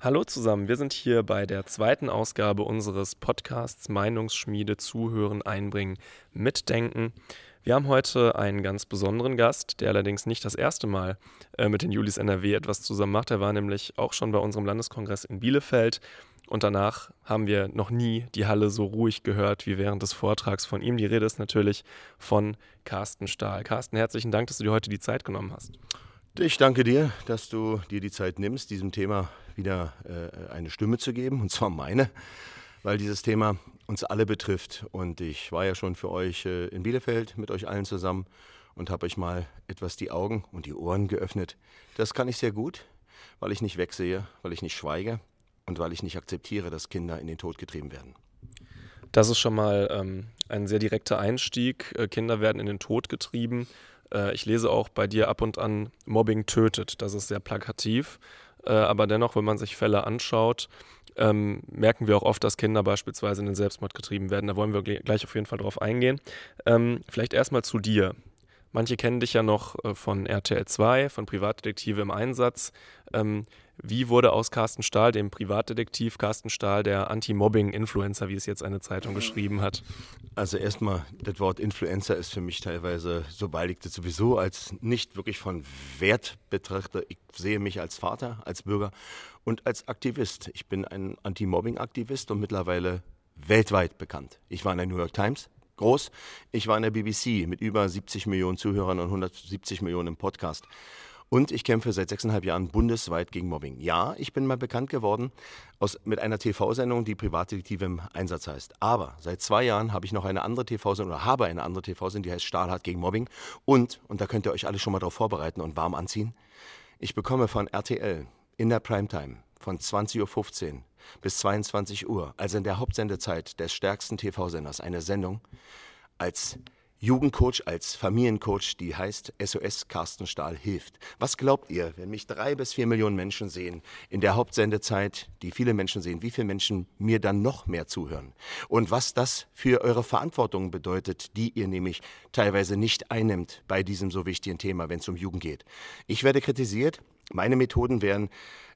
Hallo zusammen, wir sind hier bei der zweiten Ausgabe unseres Podcasts Meinungsschmiede Zuhören, Einbringen, Mitdenken. Wir haben heute einen ganz besonderen Gast, der allerdings nicht das erste Mal äh, mit den Julis NRW etwas zusammen macht. Er war nämlich auch schon bei unserem Landeskongress in Bielefeld und danach haben wir noch nie die Halle so ruhig gehört wie während des Vortrags von ihm. Die Rede ist natürlich von Carsten Stahl. Carsten, herzlichen Dank, dass du dir heute die Zeit genommen hast. Ich danke dir, dass du dir die Zeit nimmst, diesem Thema wieder äh, eine Stimme zu geben, und zwar meine, weil dieses Thema uns alle betrifft. Und ich war ja schon für euch äh, in Bielefeld mit euch allen zusammen und habe euch mal etwas die Augen und die Ohren geöffnet. Das kann ich sehr gut, weil ich nicht wegsehe, weil ich nicht schweige und weil ich nicht akzeptiere, dass Kinder in den Tod getrieben werden. Das ist schon mal ähm, ein sehr direkter Einstieg. Äh, Kinder werden in den Tod getrieben. Äh, ich lese auch bei dir ab und an, Mobbing tötet. Das ist sehr plakativ. Äh, aber dennoch, wenn man sich Fälle anschaut, ähm, merken wir auch oft, dass Kinder beispielsweise in den Selbstmord getrieben werden. Da wollen wir gleich auf jeden Fall drauf eingehen. Ähm, vielleicht erstmal zu dir. Manche kennen dich ja noch äh, von RTL 2, von Privatdetektive im Einsatz. Ähm, wie wurde aus Carsten Stahl, dem Privatdetektiv Carsten Stahl, der Anti-Mobbing-Influencer, wie es jetzt eine Zeitung geschrieben hat? Also erstmal, das Wort Influencer ist für mich teilweise, sobald ich das sowieso als nicht wirklich von Wert betrachte, ich sehe mich als Vater, als Bürger und als Aktivist. Ich bin ein Anti-Mobbing-Aktivist und mittlerweile weltweit bekannt. Ich war in der New York Times, groß. Ich war in der BBC mit über 70 Millionen Zuhörern und 170 Millionen im Podcast. Und ich kämpfe seit sechseinhalb Jahren bundesweit gegen Mobbing. Ja, ich bin mal bekannt geworden aus, mit einer TV-Sendung, die Privatdetektive im Einsatz heißt. Aber seit zwei Jahren habe ich noch eine andere TV-Sendung oder habe eine andere TV-Sendung, die heißt Stahlhart gegen Mobbing. Und, und da könnt ihr euch alle schon mal darauf vorbereiten und warm anziehen, ich bekomme von RTL in der Primetime von 20.15 Uhr bis 22 Uhr, also in der Hauptsendezeit des stärksten TV-Senders, eine Sendung als Jugendcoach, als Familiencoach, die heißt SOS Carsten Stahl hilft. Was glaubt ihr, wenn mich drei bis vier Millionen Menschen sehen in der Hauptsendezeit, die viele Menschen sehen, wie viele Menschen mir dann noch mehr zuhören? Und was das für eure Verantwortung bedeutet, die ihr nämlich teilweise nicht einnimmt bei diesem so wichtigen Thema, wenn es um Jugend geht. Ich werde kritisiert, meine Methoden werden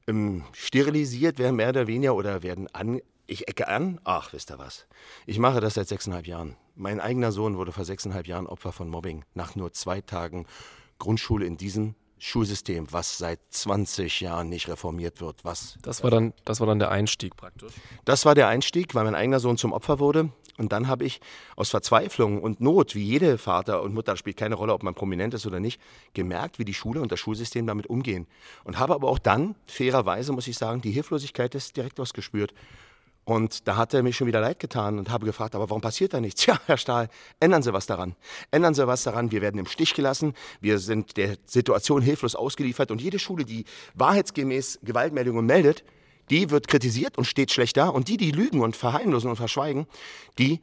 ähm, sterilisiert, werden mehr oder weniger oder werden an, ich ecke an, ach, wisst ihr was. Ich mache das seit sechseinhalb Jahren. Mein eigener Sohn wurde vor sechseinhalb Jahren Opfer von Mobbing nach nur zwei Tagen Grundschule in diesem Schulsystem, was seit 20 Jahren nicht reformiert wird. Was das war dann, das war dann der Einstieg praktisch. Das war der Einstieg, weil mein eigener Sohn zum Opfer wurde. Und dann habe ich aus Verzweiflung und Not, wie jede Vater und Mutter, spielt keine Rolle, ob man prominent ist oder nicht, gemerkt, wie die Schule und das Schulsystem damit umgehen. Und habe aber auch dann, fairerweise muss ich sagen, die Hilflosigkeit des Direktors gespürt und da hat er mich schon wieder leid getan und habe gefragt, aber warum passiert da nichts? Ja, Herr Stahl, ändern Sie was daran. Ändern Sie was daran. Wir werden im Stich gelassen. Wir sind der Situation hilflos ausgeliefert. Und jede Schule, die wahrheitsgemäß Gewaltmeldungen meldet, die wird kritisiert und steht schlecht da. Und die, die lügen und verheimlosen und verschweigen, die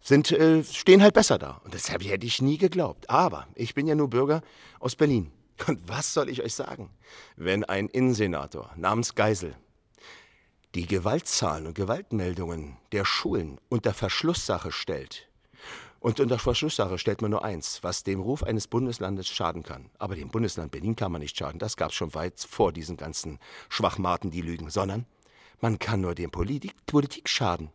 sind, äh, stehen halt besser da. Und deshalb hätte ich nie geglaubt. Aber ich bin ja nur Bürger aus Berlin. Und was soll ich euch sagen? Wenn ein Innensenator namens Geisel die Gewaltzahlen und Gewaltmeldungen der Schulen unter Verschlusssache stellt, und unter Verschlusssache stellt man nur eins, was dem Ruf eines Bundeslandes schaden kann. Aber dem Bundesland Berlin kann man nicht schaden. Das gab es schon weit vor diesen ganzen Schwachmaten, die lügen. Sondern man kann nur dem Politik, Politik schaden.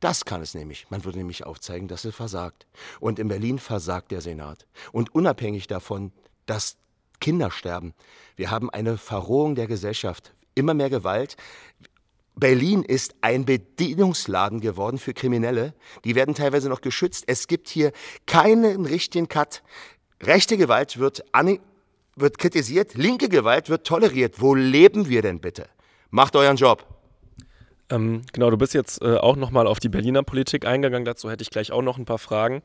Das kann es nämlich. Man würde nämlich aufzeigen, dass es versagt. Und in Berlin versagt der Senat. Und unabhängig davon, dass Kinder sterben, wir haben eine Verrohung der Gesellschaft. Immer mehr Gewalt. Berlin ist ein Bedienungsladen geworden für Kriminelle. Die werden teilweise noch geschützt. Es gibt hier keinen richtigen Cut. Rechte Gewalt wird, wird kritisiert, linke Gewalt wird toleriert. Wo leben wir denn bitte? Macht euren Job. Ähm, genau, du bist jetzt äh, auch nochmal auf die Berliner Politik eingegangen. Dazu hätte ich gleich auch noch ein paar Fragen.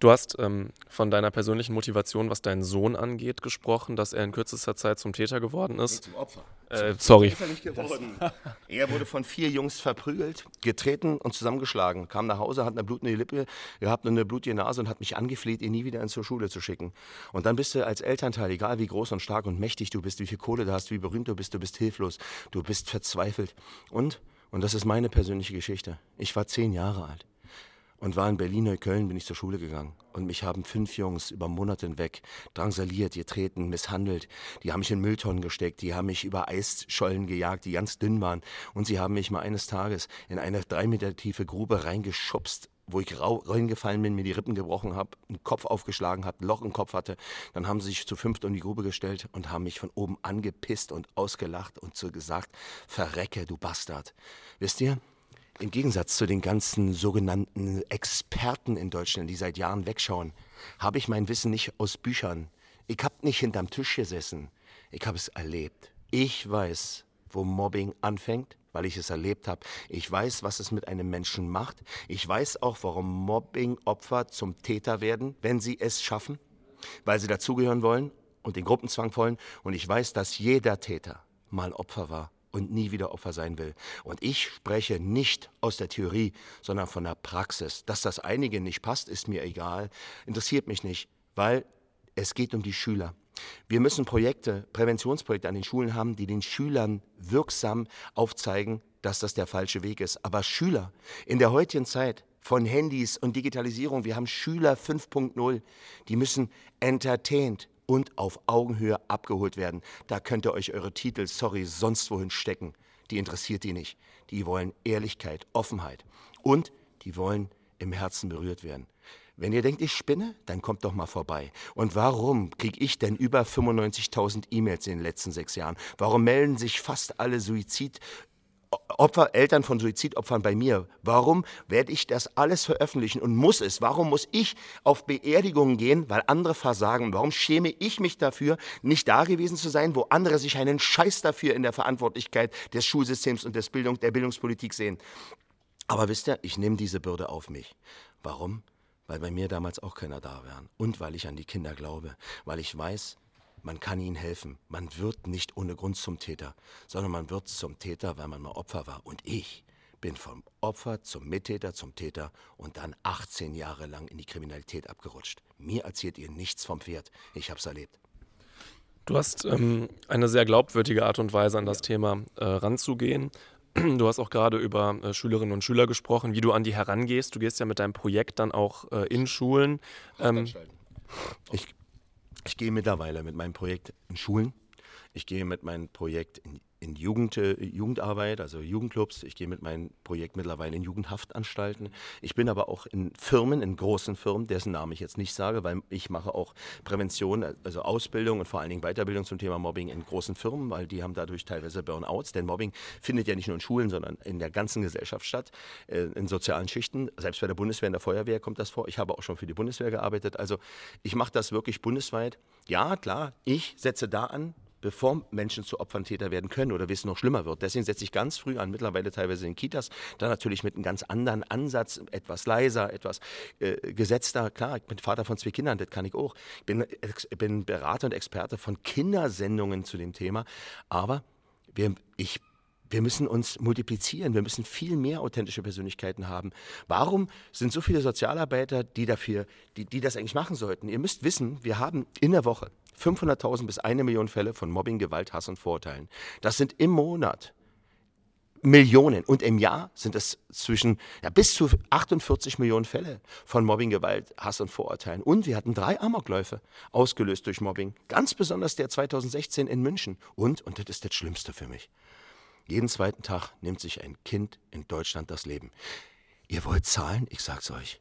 Du hast ähm, von deiner persönlichen Motivation, was deinen Sohn angeht, gesprochen, dass er in kürzester Zeit zum Täter geworden ist. Nee, zum Opfer. Äh, sorry. er wurde von vier Jungs verprügelt, getreten und zusammengeschlagen. Kam nach Hause, hat eine blutende Lippe gehabt und eine blutige Nase und hat mich angefleht, ihn nie wieder in zur Schule zu schicken. Und dann bist du als Elternteil, egal wie groß und stark und mächtig du bist, wie viel Kohle du hast, wie berühmt du bist, du bist hilflos, du bist verzweifelt. Und, und das ist meine persönliche Geschichte, ich war zehn Jahre alt und war in Berlin, Neukölln, bin ich zur Schule gegangen. Und mich haben fünf Jungs über Monate hinweg drangsaliert, getreten, misshandelt. Die haben mich in Mülltonnen gesteckt, die haben mich über Eisschollen gejagt, die ganz dünn waren. Und sie haben mich mal eines Tages in eine drei Meter tiefe Grube reingeschubst wo ich reingefallen bin, mir die Rippen gebrochen habe, einen Kopf aufgeschlagen habe, ein Loch im Kopf hatte. Dann haben sie sich zu fünft um die Grube gestellt und haben mich von oben angepisst und ausgelacht und so gesagt, verrecke, du Bastard. Wisst ihr, im Gegensatz zu den ganzen sogenannten Experten in Deutschland, die seit Jahren wegschauen, habe ich mein Wissen nicht aus Büchern. Ich habe nicht hinterm Tisch gesessen. Ich habe es erlebt. Ich weiß, wo Mobbing anfängt, weil ich es erlebt habe. Ich weiß, was es mit einem Menschen macht. Ich weiß auch, warum Mobbing-Opfer zum Täter werden, wenn sie es schaffen, weil sie dazugehören wollen und den Gruppenzwang wollen. Und ich weiß, dass jeder Täter mal Opfer war und nie wieder Opfer sein will. Und ich spreche nicht aus der Theorie, sondern von der Praxis. Dass das einigen nicht passt, ist mir egal, interessiert mich nicht, weil es geht um die Schüler. Wir müssen Projekte, Präventionsprojekte an den Schulen haben, die den Schülern wirksam aufzeigen, dass das der falsche Weg ist. Aber Schüler in der heutigen Zeit von Handys und Digitalisierung, wir haben Schüler 5.0, die müssen entertained und auf Augenhöhe abgeholt werden. Da könnt ihr euch eure Titel, sorry, sonst wohin stecken. Die interessiert die nicht. Die wollen Ehrlichkeit, Offenheit und die wollen im Herzen berührt werden. Wenn ihr denkt, ich spinne, dann kommt doch mal vorbei. Und warum kriege ich denn über 95.000 E-Mails in den letzten sechs Jahren? Warum melden sich fast alle Suizid Opfer, Eltern von Suizidopfern bei mir. Warum werde ich das alles veröffentlichen und muss es? Warum muss ich auf Beerdigungen gehen, weil andere versagen? Warum schäme ich mich dafür, nicht da gewesen zu sein, wo andere sich einen Scheiß dafür in der Verantwortlichkeit des Schulsystems und des Bildung, der Bildungspolitik sehen? Aber wisst ihr, ich nehme diese Bürde auf mich. Warum? Weil bei mir damals auch keiner da war. Und weil ich an die Kinder glaube. Weil ich weiß, man kann ihnen helfen. Man wird nicht ohne Grund zum Täter, sondern man wird zum Täter, weil man mal Opfer war. Und ich bin vom Opfer zum Mittäter, zum Täter und dann 18 Jahre lang in die Kriminalität abgerutscht. Mir erzählt ihr nichts vom Pferd. Ich habe es erlebt. Du hast ähm, eine sehr glaubwürdige Art und Weise an das Thema äh, ranzugehen. Du hast auch gerade über äh, Schülerinnen und Schüler gesprochen, wie du an die herangehst. Du gehst ja mit deinem Projekt dann auch äh, in Schulen. Ähm, ich, ich gehe mittlerweile mit meinem Projekt in Schulen. Ich gehe mit meinem Projekt in in Jugend, äh, Jugendarbeit, also Jugendclubs. Ich gehe mit meinem Projekt mittlerweile in Jugendhaftanstalten. Ich bin aber auch in Firmen, in großen Firmen, dessen Namen ich jetzt nicht sage, weil ich mache auch Prävention, also Ausbildung und vor allen Dingen Weiterbildung zum Thema Mobbing in großen Firmen, weil die haben dadurch teilweise Burnouts. Denn Mobbing findet ja nicht nur in Schulen, sondern in der ganzen Gesellschaft statt, äh, in sozialen Schichten. Selbst bei der Bundeswehr, in der Feuerwehr kommt das vor. Ich habe auch schon für die Bundeswehr gearbeitet. Also ich mache das wirklich bundesweit. Ja, klar, ich setze da an, bevor Menschen zu Opfern Täter werden können oder wie es noch schlimmer wird. Deswegen setze ich ganz früh an, mittlerweile teilweise in Kitas, dann natürlich mit einem ganz anderen Ansatz, etwas leiser, etwas äh, gesetzter. Klar, ich bin Vater von zwei Kindern, das kann ich auch. Ich bin, bin Berater und Experte von Kindersendungen zu dem Thema, aber wir, ich wir müssen uns multiplizieren, wir müssen viel mehr authentische Persönlichkeiten haben. Warum sind so viele Sozialarbeiter, die dafür, die, die das eigentlich machen sollten? Ihr müsst wissen, wir haben in der Woche 500.000 bis eine Million Fälle von Mobbing, Gewalt, Hass und Vorurteilen. Das sind im Monat Millionen. Und im Jahr sind es zwischen ja, bis zu 48 Millionen Fälle von Mobbing, Gewalt, Hass und Vorurteilen. Und wir hatten drei Amokläufe ausgelöst durch Mobbing. Ganz besonders der 2016 in München. Und, und das ist das Schlimmste für mich, jeden zweiten Tag nimmt sich ein Kind in Deutschland das Leben. Ihr wollt Zahlen? Ich sag's euch.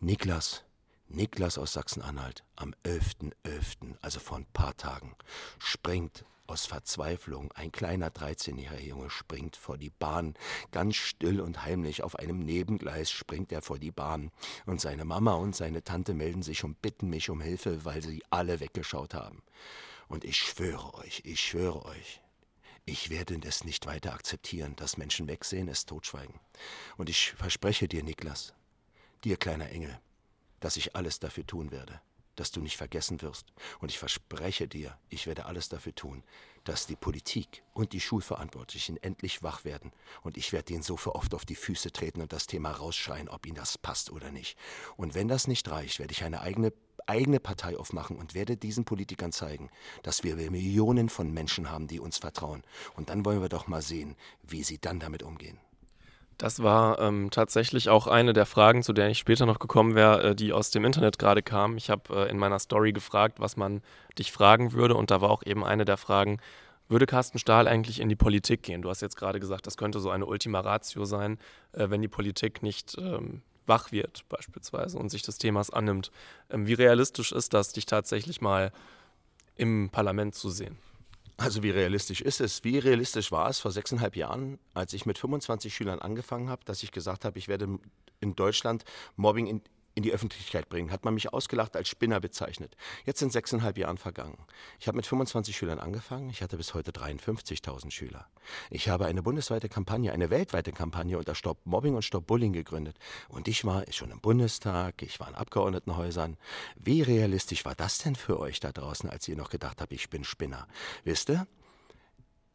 Niklas Niklas aus Sachsen-Anhalt am 11.11., .11., also vor ein paar Tagen, springt aus Verzweiflung, ein kleiner 13-jähriger Junge springt vor die Bahn, ganz still und heimlich auf einem Nebengleis springt er vor die Bahn. Und seine Mama und seine Tante melden sich und bitten mich um Hilfe, weil sie alle weggeschaut haben. Und ich schwöre euch, ich schwöre euch, ich werde es nicht weiter akzeptieren, dass Menschen wegsehen, es totschweigen. Und ich verspreche dir, Niklas, dir kleiner Engel, dass ich alles dafür tun werde, dass du nicht vergessen wirst. Und ich verspreche dir, ich werde alles dafür tun, dass die Politik und die Schulverantwortlichen endlich wach werden. Und ich werde ihnen so für oft auf die Füße treten und das Thema rausschreien, ob ihnen das passt oder nicht. Und wenn das nicht reicht, werde ich eine eigene, eigene Partei aufmachen und werde diesen Politikern zeigen, dass wir Millionen von Menschen haben, die uns vertrauen. Und dann wollen wir doch mal sehen, wie sie dann damit umgehen. Das war ähm, tatsächlich auch eine der Fragen, zu der ich später noch gekommen wäre, äh, die aus dem Internet gerade kam. Ich habe äh, in meiner Story gefragt, was man dich fragen würde. Und da war auch eben eine der Fragen, würde Carsten Stahl eigentlich in die Politik gehen? Du hast jetzt gerade gesagt, das könnte so eine Ultima Ratio sein, äh, wenn die Politik nicht ähm, wach wird beispielsweise und sich des Themas annimmt. Ähm, wie realistisch ist das, dich tatsächlich mal im Parlament zu sehen? Also wie realistisch ist es? Wie realistisch war es vor sechseinhalb Jahren, als ich mit 25 Schülern angefangen habe, dass ich gesagt habe, ich werde in Deutschland Mobbing in, die Öffentlichkeit bringen, hat man mich ausgelacht als Spinner bezeichnet. Jetzt sind sechseinhalb Jahre vergangen. Ich habe mit 25 Schülern angefangen. Ich hatte bis heute 53.000 Schüler. Ich habe eine bundesweite Kampagne, eine weltweite Kampagne unter Stop Mobbing und Stop Bullying gegründet. Und ich war schon im Bundestag, ich war in Abgeordnetenhäusern. Wie realistisch war das denn für euch da draußen, als ihr noch gedacht habt, ich bin Spinner? Wisst ihr?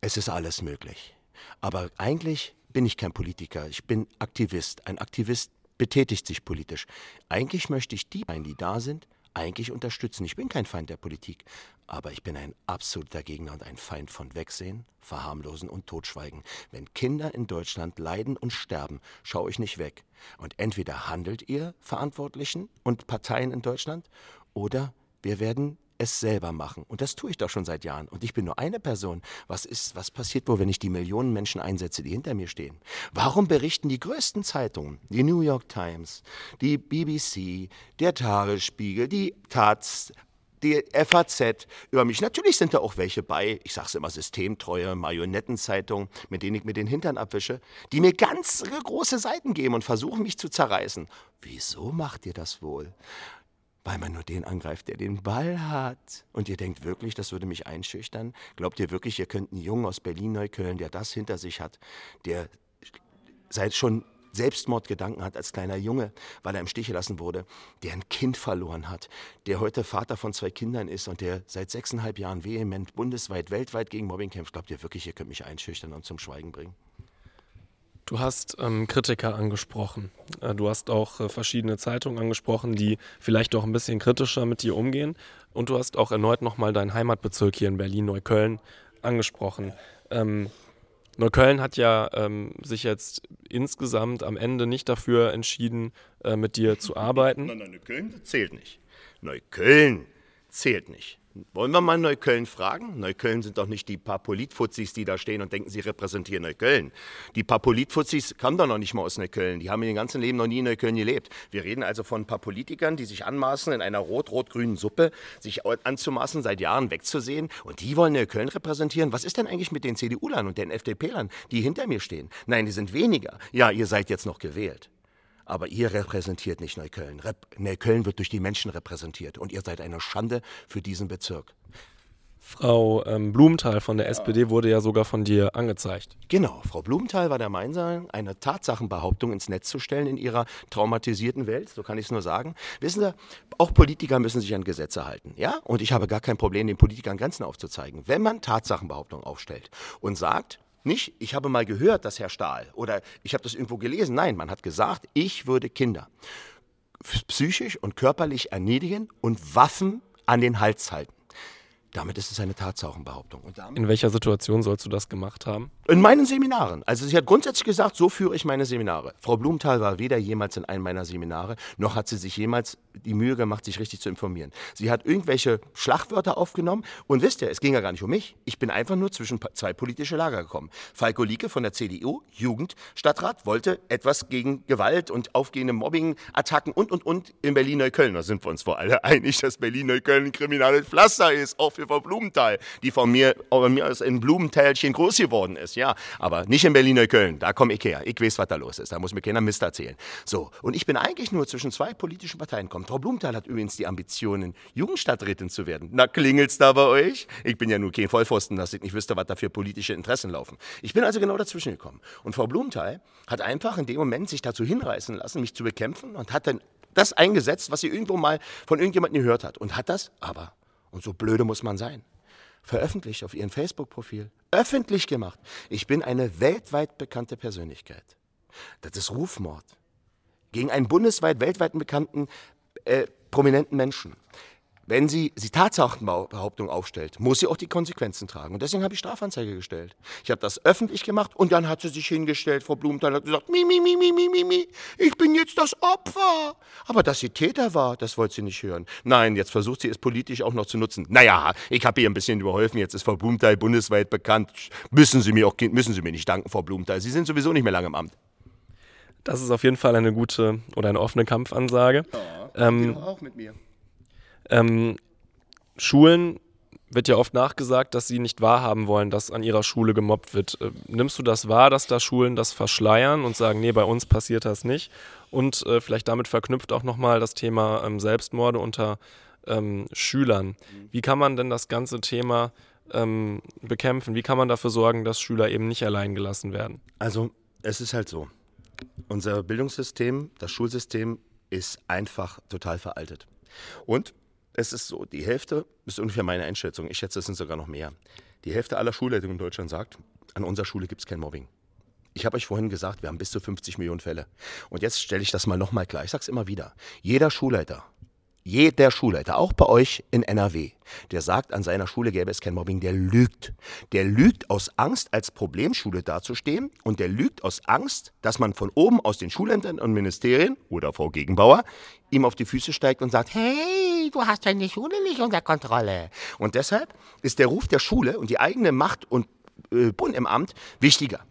Es ist alles möglich. Aber eigentlich bin ich kein Politiker. Ich bin Aktivist. Ein Aktivist betätigt sich politisch. Eigentlich möchte ich die, die da sind, eigentlich unterstützen. Ich bin kein Feind der Politik, aber ich bin ein absoluter Gegner und ein Feind von Wegsehen, Verharmlosen und Totschweigen. Wenn Kinder in Deutschland leiden und sterben, schaue ich nicht weg. Und entweder handelt ihr Verantwortlichen und Parteien in Deutschland, oder wir werden es selber machen. Und das tue ich doch schon seit Jahren. Und ich bin nur eine Person. Was ist, was passiert wohl, wenn ich die Millionen Menschen einsetze, die hinter mir stehen? Warum berichten die größten Zeitungen, die New York Times, die BBC, der Tagesspiegel, die Taz, die FAZ über mich. Natürlich sind da auch welche bei, ich sage es immer, systemtreue Marionettenzeitungen, mit denen ich mir den Hintern abwische, die mir ganz große Seiten geben und versuchen, mich zu zerreißen. Wieso macht ihr das wohl? Weil man nur den angreift, der den Ball hat. Und ihr denkt wirklich, das würde mich einschüchtern? Glaubt ihr wirklich, ihr könnt einen Jungen aus Berlin-Neukölln, der das hinter sich hat, der seit schon Selbstmordgedanken hat als kleiner Junge, weil er im Stich gelassen wurde, der ein Kind verloren hat, der heute Vater von zwei Kindern ist und der seit sechseinhalb Jahren vehement bundesweit, weltweit gegen Mobbing kämpft, glaubt ihr wirklich, ihr könnt mich einschüchtern und zum Schweigen bringen? Du hast ähm, Kritiker angesprochen. Äh, du hast auch äh, verschiedene Zeitungen angesprochen, die vielleicht auch ein bisschen kritischer mit dir umgehen. Und du hast auch erneut nochmal deinen Heimatbezirk hier in Berlin-Neukölln angesprochen. Ähm, Neukölln hat ja ähm, sich jetzt insgesamt am Ende nicht dafür entschieden, äh, mit dir zu arbeiten. Nein, nein, Neukölln zählt nicht. Neukölln zählt nicht. Wollen wir mal Neukölln fragen? Neukölln sind doch nicht die paar Politfuzis, die da stehen und denken, sie repräsentieren Neukölln. Die paar Politfuzis kamen doch noch nicht mal aus Neukölln. Die haben in ihrem ganzen Leben noch nie in Neukölln gelebt. Wir reden also von ein paar Politikern, die sich anmaßen, in einer rot-rot-grünen Suppe sich anzumaßen, seit Jahren wegzusehen. Und die wollen Neukölln repräsentieren. Was ist denn eigentlich mit den CDU-Lern und den FDP-Lern, die hinter mir stehen? Nein, die sind weniger. Ja, ihr seid jetzt noch gewählt. Aber ihr repräsentiert nicht Neukölln. Rep Neukölln wird durch die Menschen repräsentiert. Und ihr seid eine Schande für diesen Bezirk. Frau ähm, Blumenthal von der SPD wurde ja sogar von dir angezeigt. Genau, Frau Blumenthal war der Meinung, eine Tatsachenbehauptung ins Netz zu stellen in ihrer traumatisierten Welt, so kann ich es nur sagen. Wissen Sie, auch Politiker müssen sich an Gesetze halten, ja? Und ich habe gar kein Problem, den Politikern Grenzen aufzuzeigen. Wenn man Tatsachenbehauptungen aufstellt und sagt, nicht, ich habe mal gehört, dass Herr Stahl oder ich habe das irgendwo gelesen. Nein, man hat gesagt, ich würde Kinder psychisch und körperlich erniedrigen und Waffen an den Hals halten. Damit ist es eine Tatsachenbehauptung. In welcher Situation sollst du das gemacht haben? In meinen Seminaren. Also sie hat grundsätzlich gesagt, so führe ich meine Seminare. Frau Blumenthal war weder jemals in einem meiner Seminare, noch hat sie sich jemals die Mühe gemacht, sich richtig zu informieren. Sie hat irgendwelche Schlagwörter aufgenommen und wisst ihr, es ging ja gar nicht um mich. Ich bin einfach nur zwischen zwei politische Lager gekommen. Falko Lieke von der CDU, Jugendstadtrat, wollte etwas gegen Gewalt und aufgehende Mobbing-Attacken und, und, und in Berlin-Neukölln. Da sind wir uns vor alle einig, dass Berlin-Neukölln ein kriminelles Pflaster ist, auch für für Frau Blumenthal, die von mir, von mir aus in Blumentälchen groß geworden ist, ja. Aber nicht in Berliner Köln, da komme ich her. Ich weiß, was da los ist. Da muss mir keiner Mist erzählen. So, und ich bin eigentlich nur zwischen zwei politischen Parteien gekommen. Frau Blumenthal hat übrigens die Ambitionen, Jugendstadträtin zu werden. Na, klingelt's da bei euch? Ich bin ja nur kein Vollpfosten, dass ich nicht wüsste, was da für politische Interessen laufen. Ich bin also genau dazwischen gekommen. Und Frau Blumenthal hat einfach in dem Moment sich dazu hinreißen lassen, mich zu bekämpfen und hat dann das eingesetzt, was sie irgendwo mal von irgendjemandem gehört hat. Und hat das aber und so blöde muss man sein. Veröffentlicht auf ihrem Facebook-Profil. Öffentlich gemacht. Ich bin eine weltweit bekannte Persönlichkeit. Das ist Rufmord. Gegen einen bundesweit, weltweit bekannten, äh, prominenten Menschen. Wenn sie die Tatsachenbehauptung aufstellt, muss sie auch die Konsequenzen tragen. Und deswegen habe ich Strafanzeige gestellt. Ich habe das öffentlich gemacht und dann hat sie sich hingestellt, Frau Blumenthal, hat gesagt, mi, mi, mi, mi, mi, mi, mi, ich bin jetzt das Opfer. Aber dass sie Täter war, das wollte sie nicht hören. Nein, jetzt versucht sie es politisch auch noch zu nutzen. Naja, ich habe ihr ein bisschen überholfen, jetzt ist Frau Blumenthal bundesweit bekannt. Müssen Sie mir auch müssen Sie mir nicht danken, Frau Blumenthal. Sie sind sowieso nicht mehr lange im Amt. Das ist auf jeden Fall eine gute oder eine offene Kampfansage. Ja, ähm, auch mit mir. Ähm, Schulen wird ja oft nachgesagt, dass sie nicht wahrhaben wollen, dass an ihrer Schule gemobbt wird. Äh, nimmst du das wahr, dass da Schulen das verschleiern und sagen, nee, bei uns passiert das nicht? Und äh, vielleicht damit verknüpft auch nochmal das Thema ähm, Selbstmorde unter ähm, Schülern. Wie kann man denn das ganze Thema ähm, bekämpfen? Wie kann man dafür sorgen, dass Schüler eben nicht allein gelassen werden? Also, es ist halt so. Unser Bildungssystem, das Schulsystem ist einfach total veraltet. Und es ist so, die Hälfte, ist ungefähr meine Einschätzung, ich schätze, es sind sogar noch mehr. Die Hälfte aller Schulleitungen in Deutschland sagt, an unserer Schule gibt es kein Mobbing. Ich habe euch vorhin gesagt, wir haben bis zu 50 Millionen Fälle. Und jetzt stelle ich das mal nochmal klar. Ich sage es immer wieder. Jeder Schulleiter jeder Schulleiter, auch bei euch in NRW, der sagt, an seiner Schule gäbe es kein Mobbing, der lügt. Der lügt aus Angst, als Problemschule dazustehen und der lügt aus Angst, dass man von oben aus den Schulämtern und Ministerien oder Frau Gegenbauer ihm auf die Füße steigt und sagt, hey, du hast deine Schule nicht unter Kontrolle. Und deshalb ist der Ruf der Schule und die eigene Macht und äh, Bund im Amt wichtiger.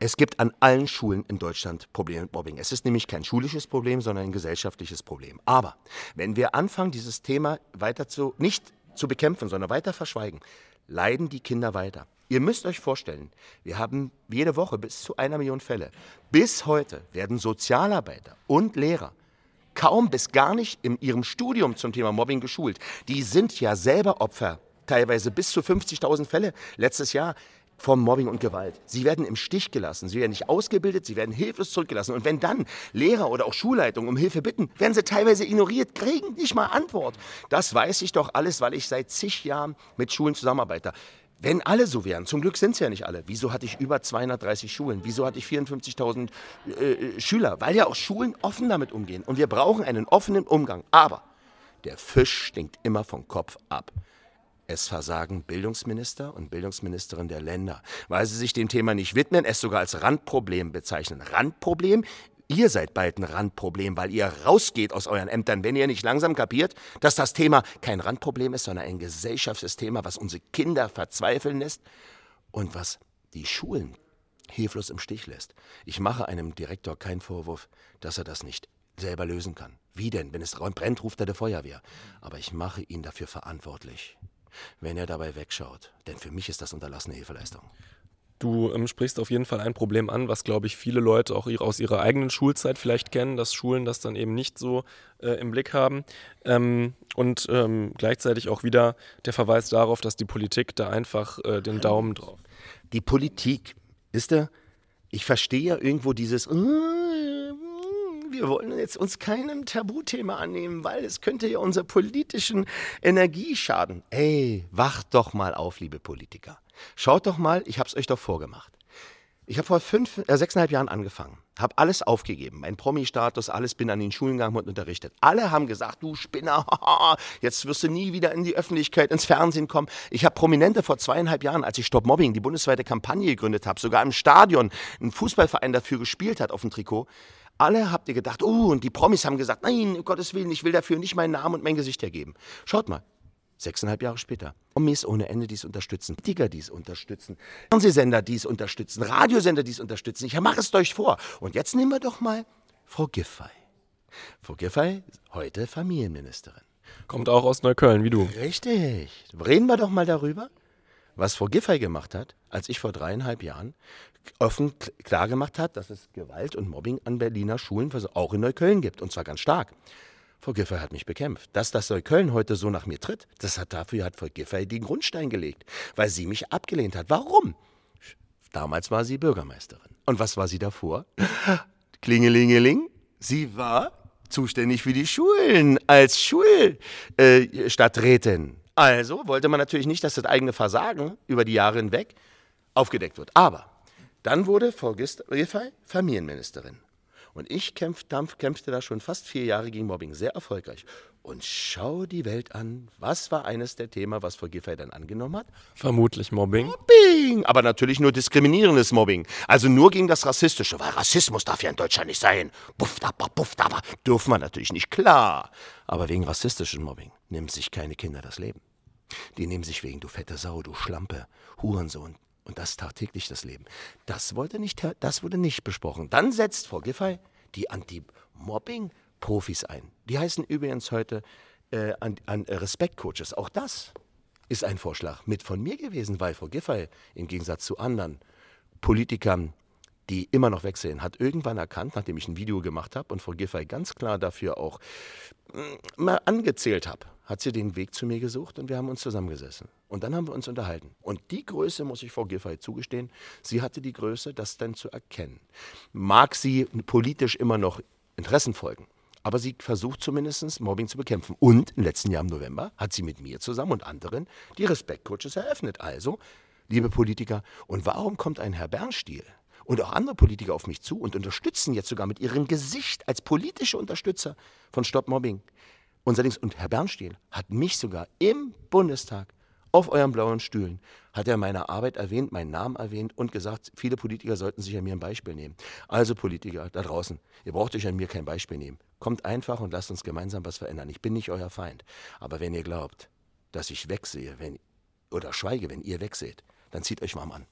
Es gibt an allen Schulen in Deutschland Probleme mit Mobbing. Es ist nämlich kein schulisches Problem, sondern ein gesellschaftliches Problem. Aber wenn wir anfangen, dieses Thema weiter zu, nicht zu bekämpfen, sondern weiter verschweigen, leiden die Kinder weiter. Ihr müsst euch vorstellen, wir haben jede Woche bis zu einer Million Fälle. Bis heute werden Sozialarbeiter und Lehrer kaum bis gar nicht in ihrem Studium zum Thema Mobbing geschult. Die sind ja selber Opfer, teilweise bis zu 50.000 Fälle letztes Jahr vom Mobbing und Gewalt. Sie werden im Stich gelassen, sie werden nicht ausgebildet, sie werden hilflos zurückgelassen. Und wenn dann Lehrer oder auch Schulleitungen um Hilfe bitten, werden sie teilweise ignoriert, kriegen nicht mal Antwort. Das weiß ich doch alles, weil ich seit zig Jahren mit Schulen zusammenarbeite. Wenn alle so wären, zum Glück sind es ja nicht alle. Wieso hatte ich über 230 Schulen? Wieso hatte ich 54.000 äh, äh, Schüler? Weil ja auch Schulen offen damit umgehen. Und wir brauchen einen offenen Umgang. Aber der Fisch stinkt immer vom Kopf ab. Es versagen Bildungsminister und Bildungsministerin der Länder, weil sie sich dem Thema nicht widmen, es sogar als Randproblem bezeichnen. Randproblem? Ihr seid bald ein Randproblem, weil ihr rausgeht aus euren Ämtern, wenn ihr nicht langsam kapiert, dass das Thema kein Randproblem ist, sondern ein gesellschaftliches Thema, was unsere Kinder verzweifeln lässt und was die Schulen hilflos im Stich lässt. Ich mache einem Direktor keinen Vorwurf, dass er das nicht selber lösen kann. Wie denn? Wenn es brennt, ruft er der Feuerwehr. Aber ich mache ihn dafür verantwortlich wenn er dabei wegschaut. Denn für mich ist das unterlassene Hilfeleistung. Du ähm, sprichst auf jeden Fall ein Problem an, was, glaube ich, viele Leute auch ihre, aus ihrer eigenen Schulzeit vielleicht kennen, dass Schulen das dann eben nicht so äh, im Blick haben. Ähm, und ähm, gleichzeitig auch wieder der Verweis darauf, dass die Politik da einfach äh, den Daumen drauf. Die Politik, ist der, ich verstehe ja irgendwo dieses, uh, wir wollen jetzt uns keinem Tabuthema annehmen, weil es könnte ja unserer politischen Energie schaden. Ey, wacht doch mal auf, liebe Politiker. Schaut doch mal, ich habe es euch doch vorgemacht. Ich habe vor fünf, äh, sechseinhalb Jahren angefangen, habe alles aufgegeben, mein Promi-Status, alles, bin an den Schulen gegangen und unterrichtet. Alle haben gesagt, du Spinner, jetzt wirst du nie wieder in die Öffentlichkeit, ins Fernsehen kommen. Ich habe Prominente vor zweieinhalb Jahren, als ich Stop Mobbing, die bundesweite Kampagne gegründet habe, sogar im Stadion, ein Fußballverein dafür gespielt hat auf dem Trikot, alle habt ihr gedacht, oh, und die Promis haben gesagt, nein, um Gottes Willen, ich will dafür nicht meinen Namen und mein Gesicht hergeben. Schaut mal, sechseinhalb Jahre später. Promis ohne Ende, die es unterstützen, Tiger, die es unterstützen, Fernsehsender, die es unterstützen, Radiosender, die es unterstützen. Ich mache es euch vor. Und jetzt nehmen wir doch mal Frau Giffey. Frau Giffey, heute Familienministerin. Kommt auch aus Neukölln, wie du. Richtig. Reden wir doch mal darüber, was Frau Giffey gemacht hat, als ich vor dreieinhalb Jahren offen klargemacht hat, dass es Gewalt und Mobbing an Berliner Schulen, auch in Neukölln gibt, und zwar ganz stark. Frau Giffey hat mich bekämpft. Dass das Neukölln heute so nach mir tritt, das hat dafür hat Frau Giffey den Grundstein gelegt, weil sie mich abgelehnt hat. Warum? Damals war sie Bürgermeisterin. Und was war sie davor? Klingelingeling. Sie war zuständig für die Schulen als Schulstadträtin. Äh, also wollte man natürlich nicht, dass das eigene Versagen über die Jahre hinweg aufgedeckt wird. Aber dann wurde Frau Giffey Familienministerin. Und ich kämpf, kämpfte da schon fast vier Jahre gegen Mobbing, sehr erfolgreich. Und schau die Welt an. Was war eines der Themen, was Frau Giffey dann angenommen hat? Vermutlich Mobbing. Mobbing! Aber natürlich nur diskriminierendes Mobbing. Also nur gegen das Rassistische, weil Rassismus darf ja in Deutschland nicht sein. Puff, da, puff, da, dürfen wir natürlich nicht, klar. Aber wegen rassistischem Mobbing nehmen sich keine Kinder das Leben. Die nehmen sich wegen, du fette Sau, du Schlampe, Hurensohn, und das tagtäglich das Leben. Das, wollte nicht, das wurde nicht besprochen. Dann setzt Frau Giffey die Anti-Mobbing-Profis ein. Die heißen übrigens heute äh, an, an Respektcoaches. Auch das ist ein Vorschlag mit von mir gewesen, weil Frau Giffey im Gegensatz zu anderen Politikern, die immer noch wegsehen, hat irgendwann erkannt, nachdem ich ein Video gemacht habe und Frau Giffey ganz klar dafür auch mm, mal angezählt habe, hat sie den Weg zu mir gesucht und wir haben uns zusammengesessen. Und dann haben wir uns unterhalten. Und die Größe, muss ich Frau Giffey zugestehen, sie hatte die Größe, das dann zu erkennen. Mag sie politisch immer noch Interessen folgen, aber sie versucht zumindest Mobbing zu bekämpfen. Und im letzten Jahr im November hat sie mit mir zusammen und anderen die Respektcoaches eröffnet. Also, liebe Politiker, und warum kommt ein Herr Bernstiel und auch andere Politiker auf mich zu und unterstützen jetzt sogar mit ihrem Gesicht als politische Unterstützer von Stop Mobbing und, und Herr Bernstiel hat mich sogar im Bundestag auf euren blauen Stühlen hat er meine Arbeit erwähnt, meinen Namen erwähnt und gesagt, viele Politiker sollten sich an mir ein Beispiel nehmen. Also Politiker da draußen, ihr braucht euch an mir kein Beispiel nehmen. Kommt einfach und lasst uns gemeinsam was verändern. Ich bin nicht euer Feind. Aber wenn ihr glaubt, dass ich wegsehe wenn, oder schweige, wenn ihr wegseht, dann zieht euch mal an.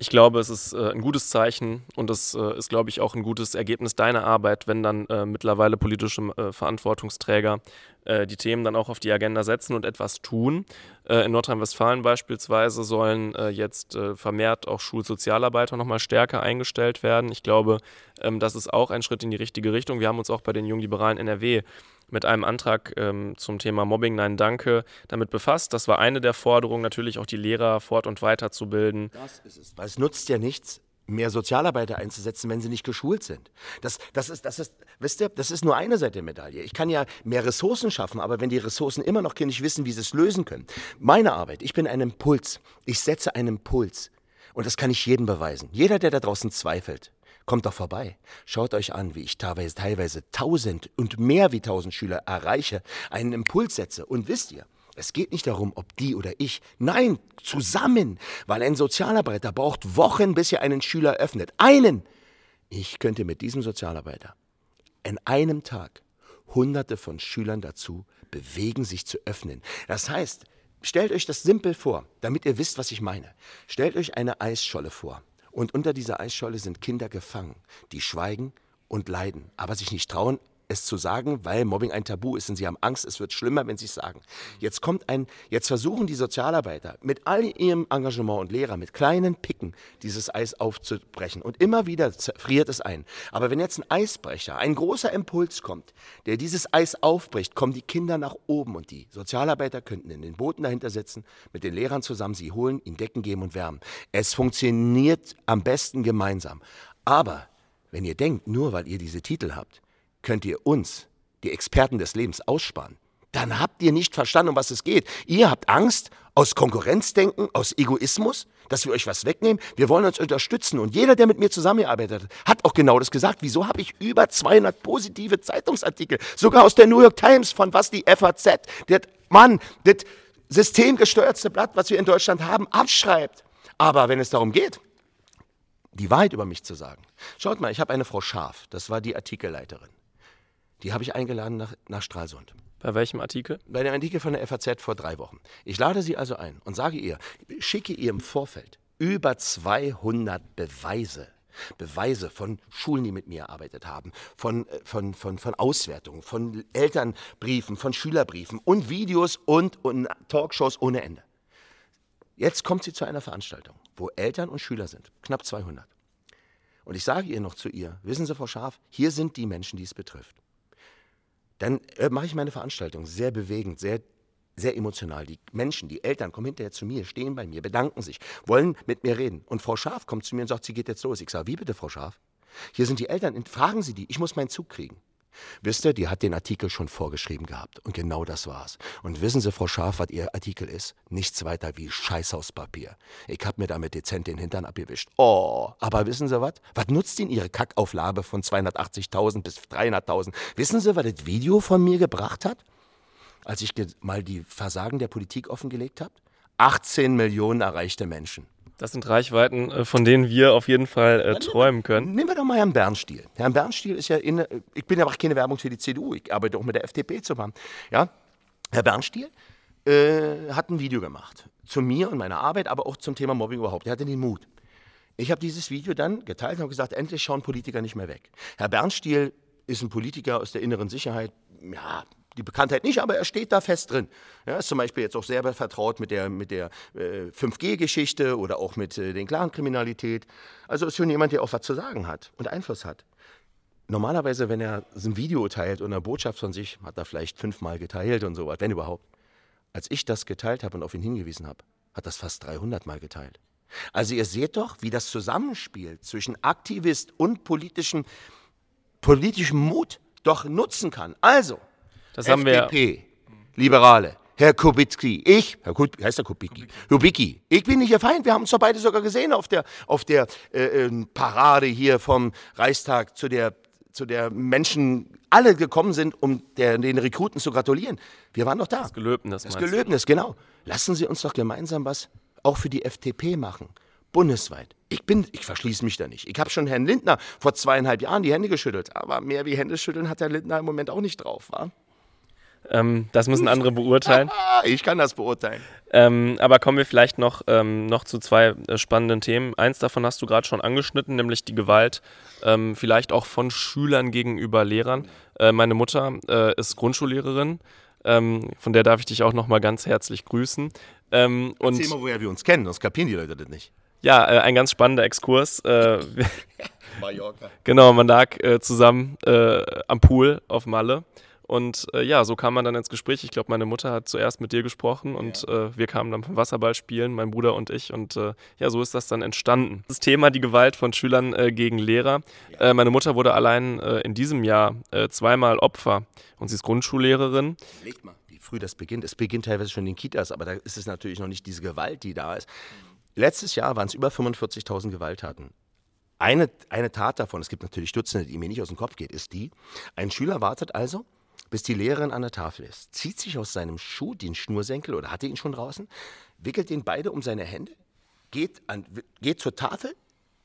Ich glaube, es ist äh, ein gutes Zeichen und es äh, ist, glaube ich, auch ein gutes Ergebnis deiner Arbeit, wenn dann äh, mittlerweile politische äh, Verantwortungsträger äh, die Themen dann auch auf die Agenda setzen und etwas tun. Äh, in Nordrhein-Westfalen beispielsweise sollen jetzt vermehrt auch Schulsozialarbeiter nochmal stärker eingestellt werden. Ich glaube, ähm, das ist auch ein Schritt in die richtige Richtung. Wir haben uns auch bei den Jungliberalen NRW mit einem Antrag ähm, zum Thema Mobbing Nein Danke damit befasst. Das war eine der Forderungen, natürlich auch die Lehrer fort- und weiterzubilden. Das ist es. Weil es nutzt ja nichts, mehr Sozialarbeiter einzusetzen, wenn sie nicht geschult sind. Das, das, ist, das, ist, wisst ihr, das ist nur eine Seite der Medaille. Ich kann ja mehr Ressourcen schaffen, aber wenn die Ressourcen immer noch nicht wissen, wie sie es lösen können. Meine Arbeit, ich bin ein Impuls. Ich setze einen Impuls. Und das kann ich jedem beweisen. Jeder, der da draußen zweifelt, Kommt doch vorbei. Schaut euch an, wie ich teilweise, teilweise tausend und mehr wie tausend Schüler erreiche, einen Impuls setze. Und wisst ihr, es geht nicht darum, ob die oder ich. Nein, zusammen. Weil ein Sozialarbeiter braucht Wochen, bis er einen Schüler öffnet. Einen! Ich könnte mit diesem Sozialarbeiter in einem Tag hunderte von Schülern dazu bewegen, sich zu öffnen. Das heißt, stellt euch das simpel vor, damit ihr wisst, was ich meine. Stellt euch eine Eisscholle vor. Und unter dieser Eisscholle sind Kinder gefangen, die schweigen und leiden, aber sich nicht trauen, es zu sagen, weil Mobbing ein Tabu ist und sie haben Angst, es wird schlimmer, wenn sie es sagen. Jetzt kommt ein, jetzt versuchen die Sozialarbeiter mit all ihrem Engagement und Lehrer mit kleinen Picken dieses Eis aufzubrechen und immer wieder friert es ein. Aber wenn jetzt ein Eisbrecher, ein großer Impuls kommt, der dieses Eis aufbricht, kommen die Kinder nach oben und die Sozialarbeiter könnten in den Booten dahinter sitzen, mit den Lehrern zusammen sie holen, ihnen Decken geben und wärmen. Es funktioniert am besten gemeinsam. Aber wenn ihr denkt, nur weil ihr diese Titel habt, könnt ihr uns, die Experten des Lebens, aussparen. Dann habt ihr nicht verstanden, um was es geht. Ihr habt Angst aus Konkurrenzdenken, aus Egoismus, dass wir euch was wegnehmen. Wir wollen uns unterstützen. Und jeder, der mit mir zusammengearbeitet hat, hat auch genau das gesagt. Wieso habe ich über 200 positive Zeitungsartikel, sogar aus der New York Times, von was die FAZ, der Mann, das systemgesteuertste Blatt, was wir in Deutschland haben, abschreibt. Aber wenn es darum geht, die Wahrheit über mich zu sagen. Schaut mal, ich habe eine Frau Schaf, das war die Artikelleiterin. Die habe ich eingeladen nach, nach Stralsund. Bei welchem Artikel? Bei dem Artikel von der FAZ vor drei Wochen. Ich lade sie also ein und sage ihr, schicke ihr im Vorfeld über 200 Beweise. Beweise von Schulen, die mit mir gearbeitet haben, von, von, von, von Auswertungen, von Elternbriefen, von Schülerbriefen und Videos und, und Talkshows ohne Ende. Jetzt kommt sie zu einer Veranstaltung, wo Eltern und Schüler sind, knapp 200. Und ich sage ihr noch zu ihr, wissen Sie, Frau Scharf, hier sind die Menschen, die es betrifft dann äh, mache ich meine Veranstaltung sehr bewegend, sehr sehr emotional. Die Menschen, die Eltern kommen hinterher zu mir, stehen bei mir, bedanken sich, wollen mit mir reden. Und Frau Schaf kommt zu mir und sagt, sie geht jetzt los. Ich sage, wie bitte, Frau Schaf? Hier sind die Eltern, fragen Sie die, ich muss meinen Zug kriegen. Wisst ihr, die hat den Artikel schon vorgeschrieben gehabt. Und genau das war's. Und wissen Sie, Frau Scharf, was Ihr Artikel ist? Nichts weiter wie Scheißhauspapier. Ich hab mir damit dezent den Hintern abgewischt. Oh, aber wissen Sie was? Was nutzt Ihnen Ihre Kackauflage von 280.000 bis 300.000? Wissen Sie, was das Video von mir gebracht hat? Als ich mal die Versagen der Politik offengelegt habe? 18 Millionen erreichte Menschen. Das sind Reichweiten, äh, von denen wir auf jeden Fall äh, träumen können. Nehmen wir doch mal Herrn Bernstiel. Herrn Bernstiel ist ja in, ich bin ja auch keine Werbung für die CDU, ich arbeite auch mit der FDP zusammen. Ja? Herr Bernstiel äh, hat ein Video gemacht zu mir und meiner Arbeit, aber auch zum Thema Mobbing überhaupt. Er hatte den Mut. Ich habe dieses Video dann geteilt und habe gesagt, endlich schauen Politiker nicht mehr weg. Herr Bernstiel ist ein Politiker aus der inneren Sicherheit, ja, die Bekanntheit nicht, aber er steht da fest drin. Er ist zum Beispiel jetzt auch sehr vertraut mit der, mit der äh, 5G-Geschichte oder auch mit äh, den Clan-Kriminalität. Also ist schon jemand, der auch was zu sagen hat und Einfluss hat. Normalerweise, wenn er ein Video teilt und eine Botschaft von sich, hat er vielleicht fünfmal geteilt und so was, wenn überhaupt. Als ich das geteilt habe und auf ihn hingewiesen habe, hat das fast 300 Mal geteilt. Also ihr seht doch, wie das Zusammenspiel zwischen Aktivist und politischem, politischem Mut doch nutzen kann. Also, das haben FDP, wir. Liberale, Herr Kubicki, ich, Herr Kubicki, heißt der Kubicki? Kubicki. Ich bin nicht Ihr Feind. Wir haben uns doch beide sogar gesehen auf der, auf der äh, äh, Parade hier vom Reichstag, zu der, zu der Menschen alle gekommen sind, um der, den Rekruten zu gratulieren. Wir waren doch da. Das Gelöbnis. Das Gelöbnis, genau. Lassen Sie uns doch gemeinsam was auch für die FDP machen. Bundesweit. Ich bin, ich verschließe mich da nicht. Ich habe schon Herrn Lindner vor zweieinhalb Jahren die Hände geschüttelt. Aber mehr wie Hände schütteln hat Herr Lindner im Moment auch nicht drauf, wa? Ähm, das müssen andere beurteilen. ich kann das beurteilen. Ähm, aber kommen wir vielleicht noch, ähm, noch zu zwei äh, spannenden Themen. Eins davon hast du gerade schon angeschnitten, nämlich die Gewalt, ähm, vielleicht auch von Schülern gegenüber Lehrern. Äh, meine Mutter äh, ist Grundschullehrerin. Ähm, von der darf ich dich auch noch mal ganz herzlich grüßen. Ähm, Erzähl mal, woher wir uns kennen, sonst kapieren die Leute das nicht. Ja, äh, ein ganz spannender Exkurs. Äh, Mallorca. Genau, man lag äh, zusammen am Pool auf Malle und äh, ja, so kam man dann ins Gespräch. Ich glaube, meine Mutter hat zuerst mit dir gesprochen und ja. äh, wir kamen dann vom Wasserball spielen, mein Bruder und ich. Und äh, ja, so ist das dann entstanden. Das Thema die Gewalt von Schülern äh, gegen Lehrer. Ja. Äh, meine Mutter wurde allein äh, in diesem Jahr zweimal Opfer und sie ist Grundschullehrerin. Legt mal, wie früh das beginnt. Es beginnt teilweise schon in den Kitas, aber da ist es natürlich noch nicht diese Gewalt, die da ist. Letztes Jahr waren es über 45.000 Gewalttaten. Eine, eine Tat davon, es gibt natürlich Dutzende, die mir nicht aus dem Kopf geht, ist die, ein Schüler wartet also bis die Lehrerin an der Tafel ist, zieht sich aus seinem Schuh den Schnursenkel oder hatte ihn schon draußen, wickelt den beide um seine Hände, geht, an, geht zur Tafel,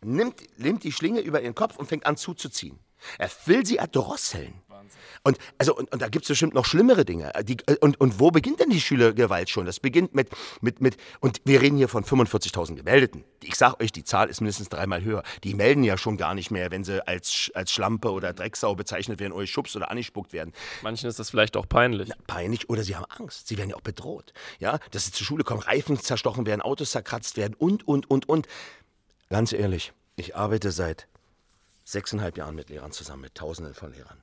nimmt, nimmt die Schlinge über ihren Kopf und fängt an zuzuziehen. Er will sie erdrosseln. Und, also, und, und da gibt es bestimmt noch schlimmere Dinge. Die, äh, und, und wo beginnt denn die Schülergewalt schon? Das beginnt mit, mit, mit und wir reden hier von 45.000 Gemeldeten. Ich sage euch, die Zahl ist mindestens dreimal höher. Die melden ja schon gar nicht mehr, wenn sie als, als Schlampe oder Drecksau bezeichnet werden oder schubst oder angespuckt werden. Manchen ist das vielleicht auch peinlich. Na, peinlich oder sie haben Angst. Sie werden ja auch bedroht. Ja, dass sie zur Schule kommen, Reifen zerstochen werden, Autos zerkratzt werden und, und, und, und. Ganz ehrlich, ich arbeite seit sechseinhalb Jahren mit Lehrern zusammen, mit Tausenden von Lehrern.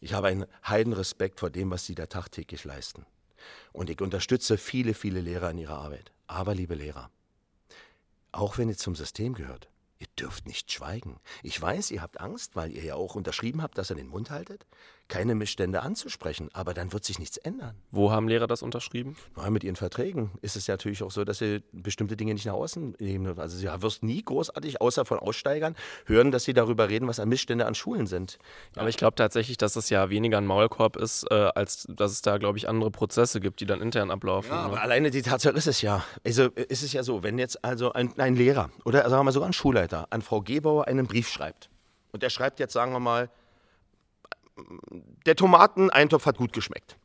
Ich habe einen Heidenrespekt vor dem, was sie da tagtäglich leisten. Und ich unterstütze viele, viele Lehrer in ihrer Arbeit. Aber, liebe Lehrer, auch wenn ihr zum System gehört, ihr dürft nicht schweigen. Ich weiß, ihr habt Angst, weil ihr ja auch unterschrieben habt, dass ihr den Mund haltet keine Missstände anzusprechen, aber dann wird sich nichts ändern. Wo haben Lehrer das unterschrieben? Ja, mit ihren Verträgen ist es ja natürlich auch so, dass sie bestimmte Dinge nicht nach außen nehmen. Also du wirst nie großartig, außer von Aussteigern, hören, dass sie darüber reden, was an Missstände an Schulen sind. Ja. Aber ich glaube tatsächlich, dass es ja weniger ein Maulkorb ist, äh, als dass es da, glaube ich, andere Prozesse gibt, die dann intern ablaufen. Ja, ne? aber alleine die Tatsache ist es ja. Also ist es ja so, wenn jetzt also ein, ein Lehrer oder sagen wir mal sogar ein Schulleiter an Frau Gebauer einen Brief schreibt und der schreibt jetzt, sagen wir mal, der Tomateneintopf hat gut geschmeckt.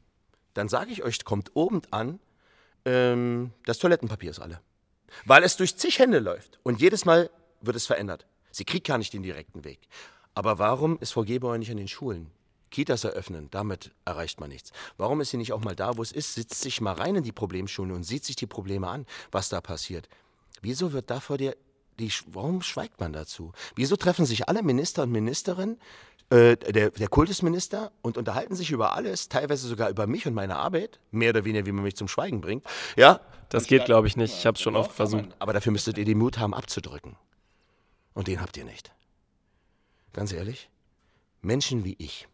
Dann sage ich euch, kommt oben an, ähm, das Toilettenpapier ist alle. Weil es durch zig Hände läuft und jedes Mal wird es verändert. Sie kriegt gar nicht den direkten Weg. Aber warum ist Frau Gebauer nicht an den Schulen? Kitas eröffnen, damit erreicht man nichts. Warum ist sie nicht auch mal da, wo es ist, sitzt sich mal rein in die Problemschulen und sieht sich die Probleme an, was da passiert? Wieso wird da vor dir die, warum schweigt man dazu? Wieso treffen sich alle Minister und Ministerinnen äh, der, der Kultusminister und unterhalten sich über alles, teilweise sogar über mich und meine Arbeit, mehr oder weniger, wie man mich zum Schweigen bringt. Ja? Das geht, glaube ich, nicht. Ich habe es schon oft versucht. Aber dafür müsstet ihr den Mut haben, abzudrücken. Und den habt ihr nicht. Ganz ehrlich, Menschen wie ich,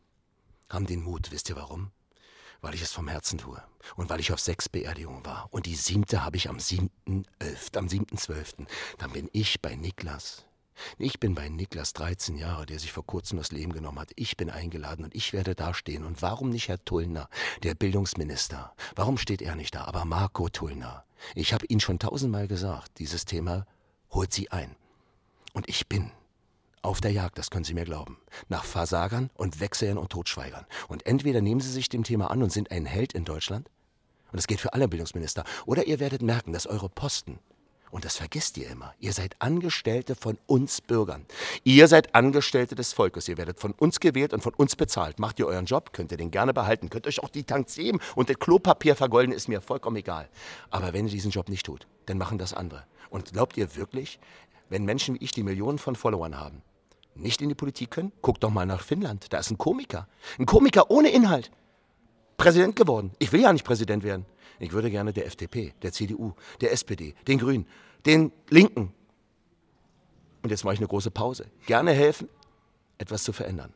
haben den Mut. Wisst ihr warum? Weil ich es vom Herzen tue und weil ich auf sechs Beerdigungen war. Und die siebte habe ich am 7.11., am 7.12. Dann bin ich bei Niklas. Ich bin bei Niklas 13 Jahre, der sich vor kurzem das Leben genommen hat. Ich bin eingeladen und ich werde dastehen. Und warum nicht Herr Tullner, der Bildungsminister? Warum steht er nicht da? Aber Marco Tullner. Ich habe Ihnen schon tausendmal gesagt, dieses Thema holt Sie ein. Und ich bin auf der Jagd, das können Sie mir glauben, nach Versagern und Wechseln und Totschweigern. Und entweder nehmen Sie sich dem Thema an und sind ein Held in Deutschland, und das geht für alle Bildungsminister, oder ihr werdet merken, dass eure Posten, und das vergisst ihr immer, ihr seid Angestellte von uns Bürgern. Ihr seid Angestellte des Volkes. Ihr werdet von uns gewählt und von uns bezahlt. Macht ihr euren Job, könnt ihr den gerne behalten. Könnt euch auch die Tantiemen und das Klopapier vergolden, ist mir vollkommen egal. Aber wenn ihr diesen Job nicht tut, dann machen das andere. Und glaubt ihr wirklich, wenn Menschen wie ich, die Millionen von Followern haben, nicht in die Politik können? Guckt doch mal nach Finnland. Da ist ein Komiker. Ein Komiker ohne Inhalt. Präsident geworden. Ich will ja nicht Präsident werden. Ich würde gerne der FDP, der CDU, der SPD, den Grünen, den Linken. Und jetzt mache ich eine große Pause. Gerne helfen, etwas zu verändern.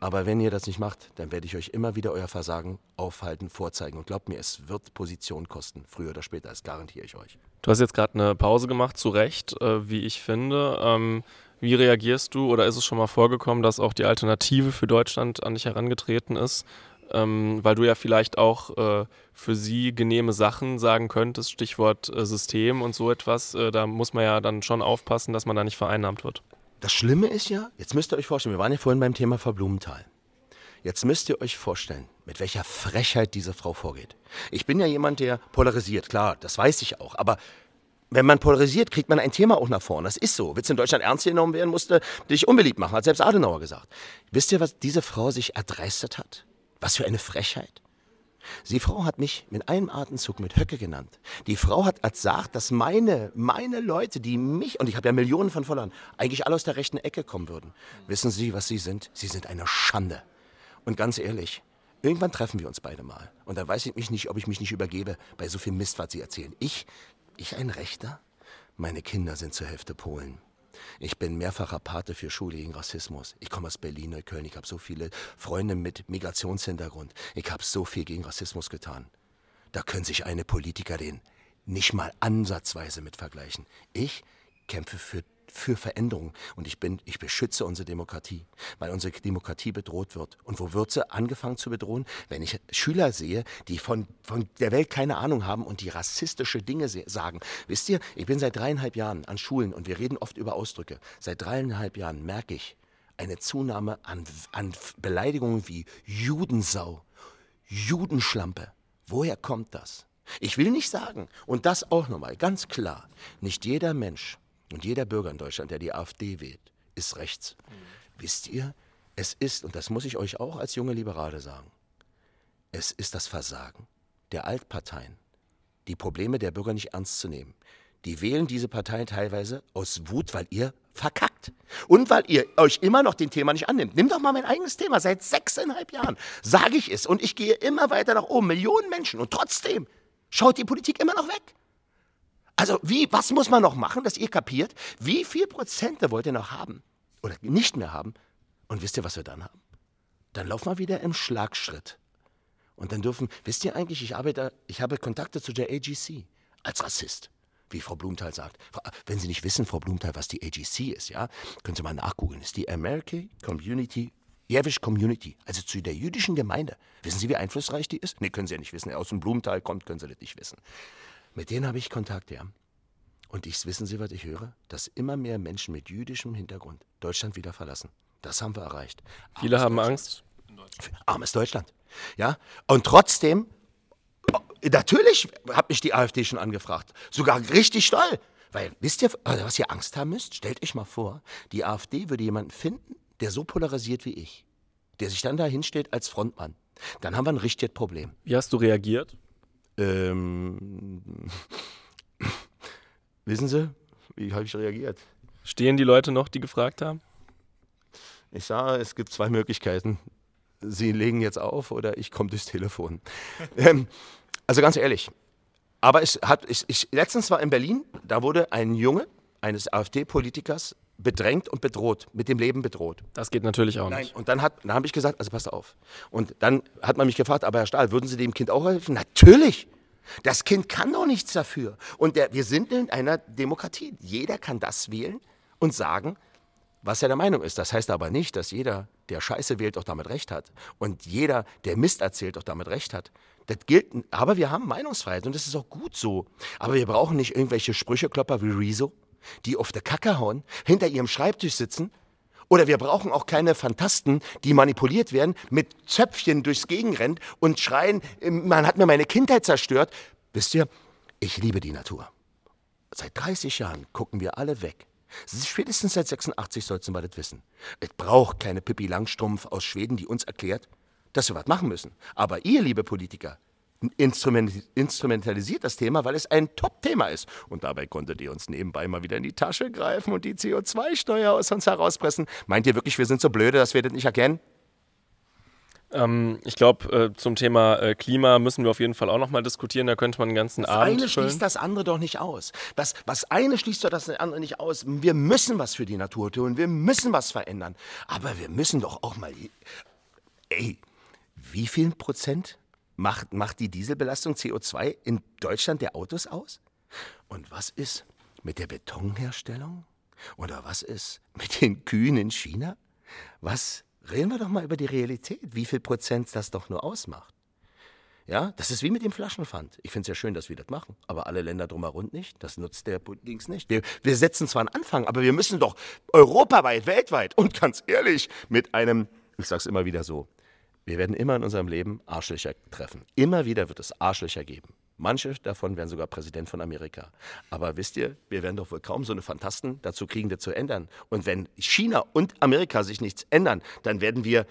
Aber wenn ihr das nicht macht, dann werde ich euch immer wieder euer Versagen aufhalten, vorzeigen. Und glaubt mir, es wird Position kosten, früher oder später, das garantiere ich euch. Du hast jetzt gerade eine Pause gemacht, zu Recht, äh, wie ich finde. Ähm, wie reagierst du oder ist es schon mal vorgekommen, dass auch die Alternative für Deutschland an dich herangetreten ist? Ähm, weil du ja vielleicht auch äh, für sie genehme Sachen sagen könntest, Stichwort äh, System und so etwas. Äh, da muss man ja dann schon aufpassen, dass man da nicht vereinnahmt wird. Das Schlimme ist ja, jetzt müsst ihr euch vorstellen, wir waren ja vorhin beim Thema Verblumenthal. Jetzt müsst ihr euch vorstellen, mit welcher Frechheit diese Frau vorgeht. Ich bin ja jemand, der polarisiert, klar, das weiß ich auch, aber wenn man polarisiert, kriegt man ein Thema auch nach vorne. Das ist so. Willst du in Deutschland ernst genommen werden, musste dich unbeliebt machen, hat selbst Adenauer gesagt. Wisst ihr, was diese Frau sich erdreistet hat? Was für eine Frechheit. Die Frau hat mich mit einem Atemzug mit Höcke genannt. Die Frau hat gesagt, dass meine, meine Leute, die mich, und ich habe ja Millionen von Followern, eigentlich alle aus der rechten Ecke kommen würden. Wissen Sie, was Sie sind? Sie sind eine Schande. Und ganz ehrlich, irgendwann treffen wir uns beide mal. Und dann weiß ich mich nicht, ob ich mich nicht übergebe bei so viel Mist, was Sie erzählen. Ich ich ein Rechter? Meine Kinder sind zur Hälfte Polen. Ich bin mehrfacher Pate für Schule gegen Rassismus. Ich komme aus Berlin, Neukölln. Ich habe so viele Freunde mit Migrationshintergrund. Ich habe so viel gegen Rassismus getan. Da können sich eine Politiker den nicht mal ansatzweise mit vergleichen. Ich kämpfe für für Veränderung. Und ich, bin, ich beschütze unsere Demokratie, weil unsere Demokratie bedroht wird. Und wo wird sie angefangen zu bedrohen? Wenn ich Schüler sehe, die von, von der Welt keine Ahnung haben und die rassistische Dinge sagen. Wisst ihr, ich bin seit dreieinhalb Jahren an Schulen und wir reden oft über Ausdrücke. Seit dreieinhalb Jahren merke ich eine Zunahme an, an Beleidigungen wie Judensau, Judenschlampe. Woher kommt das? Ich will nicht sagen, und das auch nochmal ganz klar, nicht jeder Mensch und jeder Bürger in Deutschland, der die AfD wählt, ist rechts. Mhm. Wisst ihr, es ist, und das muss ich euch auch als junge Liberale sagen, es ist das Versagen der Altparteien, die Probleme der Bürger nicht ernst zu nehmen. Die wählen diese Parteien teilweise aus Wut, weil ihr verkackt. Und weil ihr euch immer noch den Thema nicht annimmt. Nimm doch mal mein eigenes Thema. Seit sechseinhalb Jahren sage ich es und ich gehe immer weiter nach oben. Millionen Menschen. Und trotzdem schaut die Politik immer noch weg. Also wie, was muss man noch machen, dass ihr kapiert, wie viel Prozente wollt ihr noch haben oder nicht mehr haben? Und wisst ihr, was wir dann haben? Dann laufen wir wieder im Schlagschritt. Und dann dürfen, wisst ihr eigentlich, ich arbeite, ich habe Kontakte zu der AGC als Rassist, wie Frau Blumenthal sagt. Wenn Sie nicht wissen, Frau Blumenthal, was die AGC ist, ja, können Sie mal nachgoogeln. Ist die American Community Jewish Community, also zu der jüdischen Gemeinde. Wissen Sie, wie einflussreich die ist? Nee, können Sie ja nicht wissen. Aus dem Blumenthal kommt, können Sie das nicht wissen. Mit denen habe ich Kontakt, ja. Und ich, wissen Sie, was ich höre? Dass immer mehr Menschen mit jüdischem Hintergrund Deutschland wieder verlassen. Das haben wir erreicht. Viele haben Angst. Armes Deutschland. Ja? Und trotzdem, natürlich hat mich die AfD schon angefragt. Sogar richtig toll. Weil, wisst ihr, also was ihr Angst haben müsst? Stellt euch mal vor, die AfD würde jemanden finden, der so polarisiert wie ich. Der sich dann da hinstellt als Frontmann. Dann haben wir ein richtiges Problem. Wie hast du reagiert? Ähm, wissen Sie, wie habe ich reagiert? Stehen die Leute noch, die gefragt haben? Ich sage, es gibt zwei Möglichkeiten. Sie legen jetzt auf oder ich komme durchs Telefon. ähm, also ganz ehrlich. Aber es hat, ich, ich, letztens war in Berlin, da wurde ein Junge eines AfD-Politikers bedrängt und bedroht, mit dem Leben bedroht. Das geht natürlich auch Nein, nicht. und dann, hat, dann habe ich gesagt, also passt auf. Und dann hat man mich gefragt, aber Herr Stahl, würden Sie dem Kind auch helfen? Natürlich. Das Kind kann doch nichts dafür. Und der, wir sind in einer Demokratie. Jeder kann das wählen und sagen, was er der Meinung ist. Das heißt aber nicht, dass jeder, der Scheiße wählt, auch damit recht hat. Und jeder, der Mist erzählt, auch damit recht hat. Das gilt, aber wir haben Meinungsfreiheit und das ist auch gut so. Aber wir brauchen nicht irgendwelche Sprücheklopper wie Rezo, die auf der Kacke hauen, hinter ihrem Schreibtisch sitzen. Oder wir brauchen auch keine Fantasten, die manipuliert werden, mit Zöpfchen durchs Gegenrennen und schreien, man hat mir meine Kindheit zerstört. Wisst ihr, ich liebe die Natur. Seit 30 Jahren gucken wir alle weg. Spätestens seit 86 sollten wir das wissen. Es braucht keine Pippi Langstrumpf aus Schweden, die uns erklärt, dass wir was machen müssen. Aber ihr, liebe Politiker, instrumentalisiert das Thema, weil es ein Top-Thema ist. Und dabei konntet ihr uns nebenbei mal wieder in die Tasche greifen und die CO2-Steuer aus uns herauspressen. Meint ihr wirklich, wir sind so blöde, dass wir das nicht erkennen? Ähm, ich glaube, äh, zum Thema äh, Klima müssen wir auf jeden Fall auch nochmal diskutieren. Da könnte man den ganzen Das Abend eine füllen. schließt das andere doch nicht aus. Das, was eine schließt doch das andere nicht aus. Wir müssen was für die Natur tun. Wir müssen was verändern. Aber wir müssen doch auch mal. Ey, wie viel Prozent macht, macht die Dieselbelastung CO2 in Deutschland der Autos aus? Und was ist mit der Betonherstellung? Oder was ist mit den Kühen in China? Was? Reden wir doch mal über die Realität, wie viel Prozent das doch nur ausmacht. Ja, das ist wie mit dem Flaschenpfand. Ich finde es ja schön, dass wir das machen, aber alle Länder drumherum nicht. Das nutzt der Dings nicht. Wir, setzen zwar einen Anfang, aber wir müssen doch europaweit, weltweit und ganz ehrlich mit einem, ich sag's immer wieder so, wir werden immer in unserem Leben Arschlöcher treffen. Immer wieder wird es Arschlöcher geben. Manche davon werden sogar Präsident von Amerika. Aber wisst ihr, wir werden doch wohl kaum so eine Fantasten dazu kriegen, das zu ändern. Und wenn China und Amerika sich nichts ändern, dann werden wir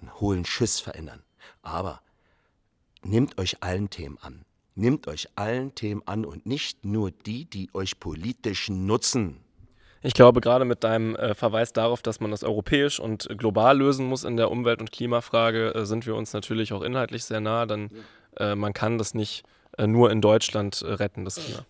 einen hohlen Schiss verändern. Aber nehmt euch allen Themen an. Nehmt euch allen Themen an und nicht nur die, die euch politisch nutzen. Ich glaube, gerade mit deinem äh, Verweis darauf, dass man das europäisch und global lösen muss in der Umwelt- und Klimafrage, äh, sind wir uns natürlich auch inhaltlich sehr nah, denn äh, man kann das nicht nur in Deutschland retten, das Klima.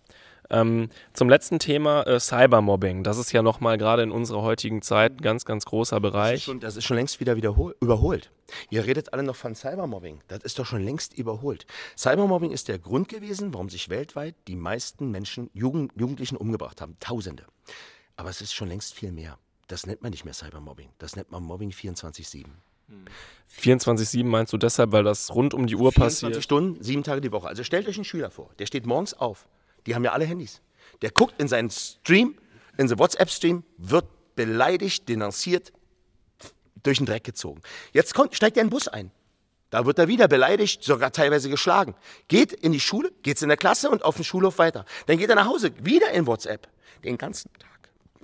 Ähm, zum letzten Thema äh, Cybermobbing. Das ist ja nochmal gerade in unserer heutigen Zeit ein ganz, ganz großer Das ist, Bereich. schon, das ist schon längst wieder überholt. Ihr redet alle noch von Cybermobbing. Das ist doch schon längst überholt. Cybermobbing ist der Grund gewesen, warum sich weltweit die meisten Menschen, Jugend, Jugendlichen umgebracht haben. Tausende. Aber es ist schon längst viel mehr. Das nennt man nicht mehr Cybermobbing. Das nennt man Mobbing 24-7. 24-7 meinst du deshalb, weil das rund um die Uhr 24 passiert? Stunden, sieben Tage die Woche. Also stellt euch einen Schüler vor, der steht morgens auf. Die haben ja alle Handys. Der guckt in seinen Stream, in den WhatsApp-Stream, wird beleidigt, denunziert, durch den Dreck gezogen. Jetzt kommt, steigt er in den Bus ein. Da wird er wieder beleidigt, sogar teilweise geschlagen. Geht in die Schule, geht's in der Klasse und auf den Schulhof weiter. Dann geht er nach Hause, wieder in WhatsApp. Den ganzen Tag.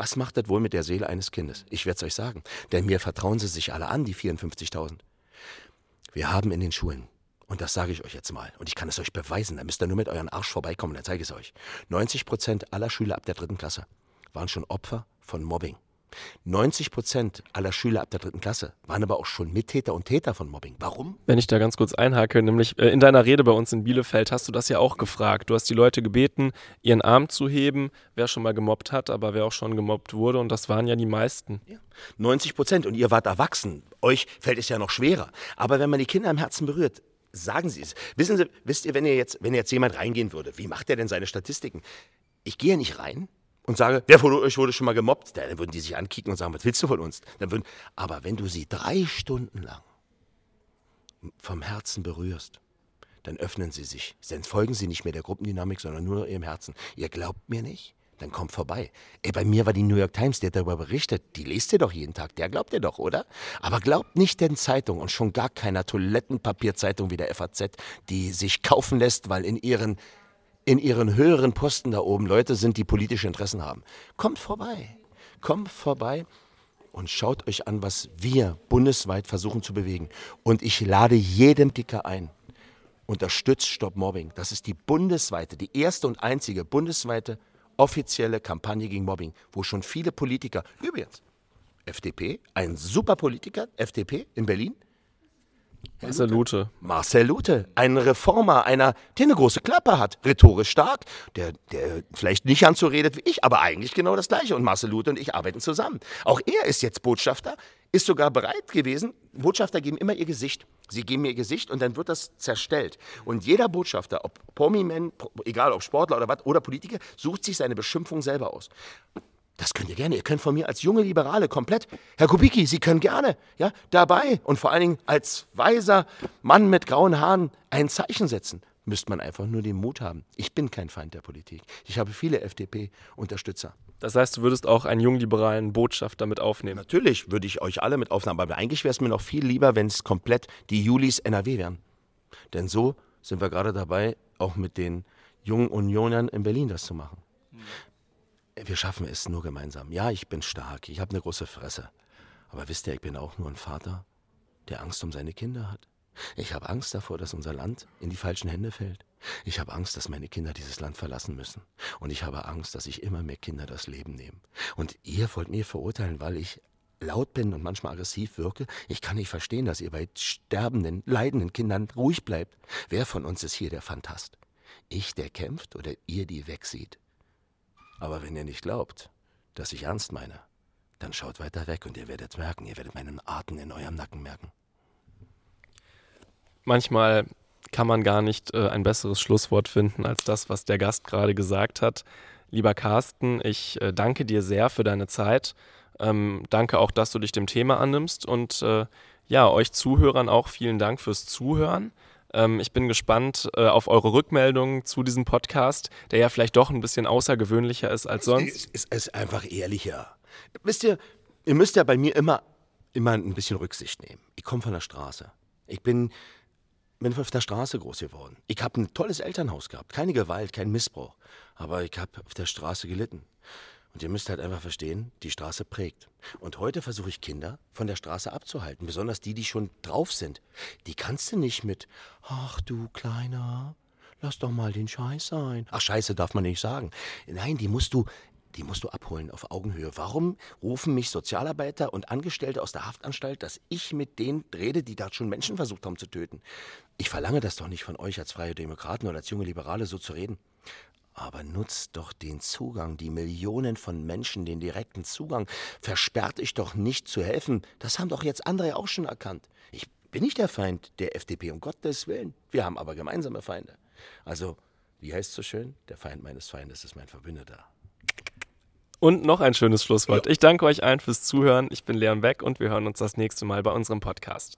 Was macht das wohl mit der Seele eines Kindes? Ich werde es euch sagen. Denn mir vertrauen sie sich alle an, die 54.000. Wir haben in den Schulen, und das sage ich euch jetzt mal, und ich kann es euch beweisen, da müsst ihr nur mit euren Arsch vorbeikommen, dann zeige ich es euch. 90 Prozent aller Schüler ab der dritten Klasse waren schon Opfer von Mobbing. 90 Prozent aller Schüler ab der dritten Klasse waren aber auch schon Mittäter und Täter von Mobbing. Warum? Wenn ich da ganz kurz einhake, nämlich äh, in deiner Rede bei uns in Bielefeld hast du das ja auch gefragt. Du hast die Leute gebeten, ihren Arm zu heben, wer schon mal gemobbt hat, aber wer auch schon gemobbt wurde. Und das waren ja die meisten. 90 Prozent. Und ihr wart erwachsen. Euch fällt es ja noch schwerer. Aber wenn man die Kinder am Herzen berührt, sagen sie es. Wissen Sie, wisst ihr, wenn ihr jetzt, wenn jetzt jemand reingehen würde, wie macht er denn seine Statistiken? Ich gehe ja nicht rein und sage, wer von euch wurde schon mal gemobbt? Dann würden die sich ankicken und sagen, was willst du von uns? Dann würden, aber wenn du sie drei Stunden lang vom Herzen berührst, dann öffnen sie sich. Dann folgen sie nicht mehr der Gruppendynamik, sondern nur ihrem Herzen. Ihr glaubt mir nicht? Dann kommt vorbei. Ey, bei mir war die New York Times, die hat darüber berichtet. Die lest ihr doch jeden Tag. Der glaubt ihr doch, oder? Aber glaubt nicht den Zeitungen und schon gar keiner Toilettenpapierzeitung wie der FAZ, die sich kaufen lässt, weil in ihren, in ihren höheren Posten da oben Leute sind, die politische Interessen haben. Kommt vorbei. Kommt vorbei und schaut euch an, was wir bundesweit versuchen zu bewegen. Und ich lade jeden Dicker ein. Unterstützt Stop Mobbing. Das ist die bundesweite, die erste und einzige bundesweite offizielle Kampagne gegen Mobbing, wo schon viele Politiker, übrigens, FDP, ein super Politiker, FDP in Berlin, Marcel Lute. Marcel Lute, ein Reformer, einer, der eine große Klappe hat, rhetorisch stark, der, der vielleicht nicht ganz so redet wie ich, aber eigentlich genau das Gleiche. Und Marcel Lute und ich arbeiten zusammen. Auch er ist jetzt Botschafter, ist sogar bereit gewesen. Botschafter geben immer ihr Gesicht. Sie geben ihr Gesicht und dann wird das zerstellt. Und jeder Botschafter, ob Promi-Man, egal ob Sportler oder was, oder Politiker, sucht sich seine Beschimpfung selber aus. Das könnt ihr gerne. Ihr könnt von mir als junge Liberale komplett, Herr Kubicki, Sie können gerne, ja, dabei und vor allen Dingen als weiser Mann mit grauen Haaren ein Zeichen setzen. Müsste man einfach nur den Mut haben. Ich bin kein Feind der Politik. Ich habe viele FDP-Unterstützer. Das heißt, du würdest auch einen jungliberalen Botschafter mit aufnehmen? Natürlich würde ich euch alle mit aufnehmen, aber eigentlich wäre es mir noch viel lieber, wenn es komplett die Julis NRW wären. Denn so sind wir gerade dabei, auch mit den jungen Unionern in Berlin das zu machen. Wir schaffen es nur gemeinsam. Ja, ich bin stark, ich habe eine große Fresse. Aber wisst ihr, ich bin auch nur ein Vater, der Angst um seine Kinder hat. Ich habe Angst davor, dass unser Land in die falschen Hände fällt. Ich habe Angst, dass meine Kinder dieses Land verlassen müssen. Und ich habe Angst, dass sich immer mehr Kinder das Leben nehmen. Und ihr wollt mir verurteilen, weil ich laut bin und manchmal aggressiv wirke. Ich kann nicht verstehen, dass ihr bei sterbenden, leidenden Kindern ruhig bleibt. Wer von uns ist hier der Fantast? Ich, der kämpft oder ihr, die wegsieht? Aber wenn ihr nicht glaubt, dass ich ernst meine, dann schaut weiter weg und ihr werdet merken, ihr werdet meinen Atem in eurem Nacken merken. Manchmal kann man gar nicht äh, ein besseres Schlusswort finden als das, was der Gast gerade gesagt hat. Lieber Carsten, ich äh, danke dir sehr für deine Zeit. Ähm, danke auch, dass du dich dem Thema annimmst und äh, ja, euch Zuhörern auch vielen Dank fürs Zuhören. Ähm, ich bin gespannt äh, auf eure Rückmeldungen zu diesem Podcast, der ja vielleicht doch ein bisschen außergewöhnlicher ist als sonst. Es ist, ist einfach ehrlicher. Wisst ihr, ihr müsst ja bei mir immer, immer ein bisschen Rücksicht nehmen. Ich komme von der Straße. Ich bin, bin auf der Straße groß geworden. Ich habe ein tolles Elternhaus gehabt. Keine Gewalt, kein Missbrauch. Aber ich habe auf der Straße gelitten. Und ihr müsst halt einfach verstehen, die Straße prägt. Und heute versuche ich Kinder von der Straße abzuhalten, besonders die, die schon drauf sind. Die kannst du nicht mit, ach du Kleiner, lass doch mal den Scheiß sein. Ach, Scheiße darf man nicht sagen. Nein, die musst du, die musst du abholen auf Augenhöhe. Warum rufen mich Sozialarbeiter und Angestellte aus der Haftanstalt, dass ich mit denen rede, die da schon Menschen versucht haben zu töten? Ich verlange das doch nicht von euch als freie Demokraten oder als junge Liberale so zu reden. Aber nutzt doch den Zugang, die Millionen von Menschen, den direkten Zugang. Versperrt euch doch nicht zu helfen. Das haben doch jetzt andere auch schon erkannt. Ich bin nicht der Feind der FDP, um Gottes Willen. Wir haben aber gemeinsame Feinde. Also, wie heißt es so schön? Der Feind meines Feindes ist mein Verbündeter. Und noch ein schönes Schlusswort. Ich danke euch allen fürs Zuhören. Ich bin Leon Beck und wir hören uns das nächste Mal bei unserem Podcast.